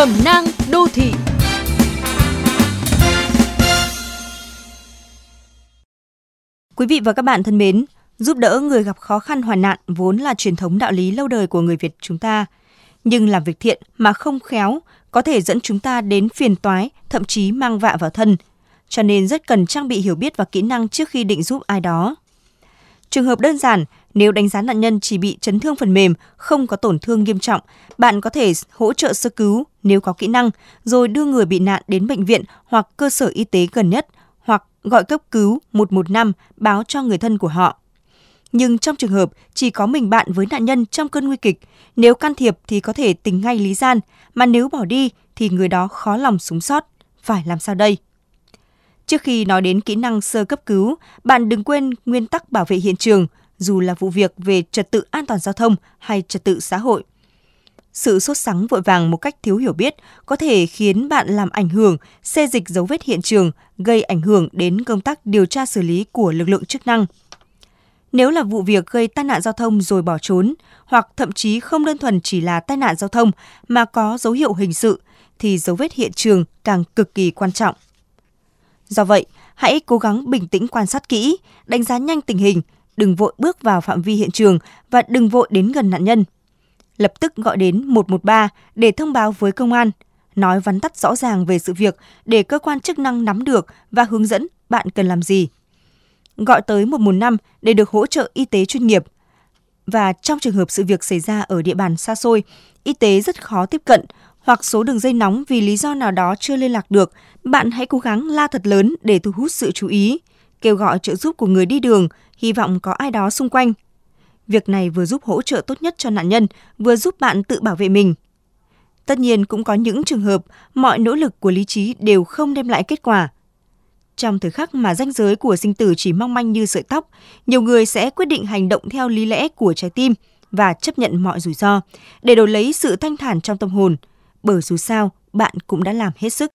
Cẩm nang đô thị Quý vị và các bạn thân mến, giúp đỡ người gặp khó khăn hoàn nạn vốn là truyền thống đạo lý lâu đời của người Việt chúng ta. Nhưng làm việc thiện mà không khéo có thể dẫn chúng ta đến phiền toái, thậm chí mang vạ vào thân. Cho nên rất cần trang bị hiểu biết và kỹ năng trước khi định giúp ai đó. Trường hợp đơn giản, nếu đánh giá nạn nhân chỉ bị chấn thương phần mềm, không có tổn thương nghiêm trọng, bạn có thể hỗ trợ sơ cứu nếu có kỹ năng, rồi đưa người bị nạn đến bệnh viện hoặc cơ sở y tế gần nhất, hoặc gọi cấp cứu 115 báo cho người thân của họ. Nhưng trong trường hợp chỉ có mình bạn với nạn nhân trong cơn nguy kịch, nếu can thiệp thì có thể tính ngay lý gian, mà nếu bỏ đi thì người đó khó lòng sống sót. Phải làm sao đây? Trước khi nói đến kỹ năng sơ cấp cứu, bạn đừng quên nguyên tắc bảo vệ hiện trường, dù là vụ việc về trật tự an toàn giao thông hay trật tự xã hội. Sự sốt sắng vội vàng một cách thiếu hiểu biết có thể khiến bạn làm ảnh hưởng, xê dịch dấu vết hiện trường, gây ảnh hưởng đến công tác điều tra xử lý của lực lượng chức năng. Nếu là vụ việc gây tai nạn giao thông rồi bỏ trốn, hoặc thậm chí không đơn thuần chỉ là tai nạn giao thông mà có dấu hiệu hình sự, thì dấu vết hiện trường càng cực kỳ quan trọng. Do vậy, hãy cố gắng bình tĩnh quan sát kỹ, đánh giá nhanh tình hình, đừng vội bước vào phạm vi hiện trường và đừng vội đến gần nạn nhân. Lập tức gọi đến 113 để thông báo với công an, nói vắn tắt rõ ràng về sự việc để cơ quan chức năng nắm được và hướng dẫn bạn cần làm gì. Gọi tới 115 để được hỗ trợ y tế chuyên nghiệp. Và trong trường hợp sự việc xảy ra ở địa bàn xa xôi, y tế rất khó tiếp cận hoặc số đường dây nóng vì lý do nào đó chưa liên lạc được, bạn hãy cố gắng la thật lớn để thu hút sự chú ý, kêu gọi trợ giúp của người đi đường, hy vọng có ai đó xung quanh. Việc này vừa giúp hỗ trợ tốt nhất cho nạn nhân, vừa giúp bạn tự bảo vệ mình. Tất nhiên cũng có những trường hợp mọi nỗ lực của lý trí đều không đem lại kết quả. Trong thời khắc mà ranh giới của sinh tử chỉ mong manh như sợi tóc, nhiều người sẽ quyết định hành động theo lý lẽ của trái tim và chấp nhận mọi rủi ro để đổi lấy sự thanh thản trong tâm hồn, bởi dù sao bạn cũng đã làm hết sức.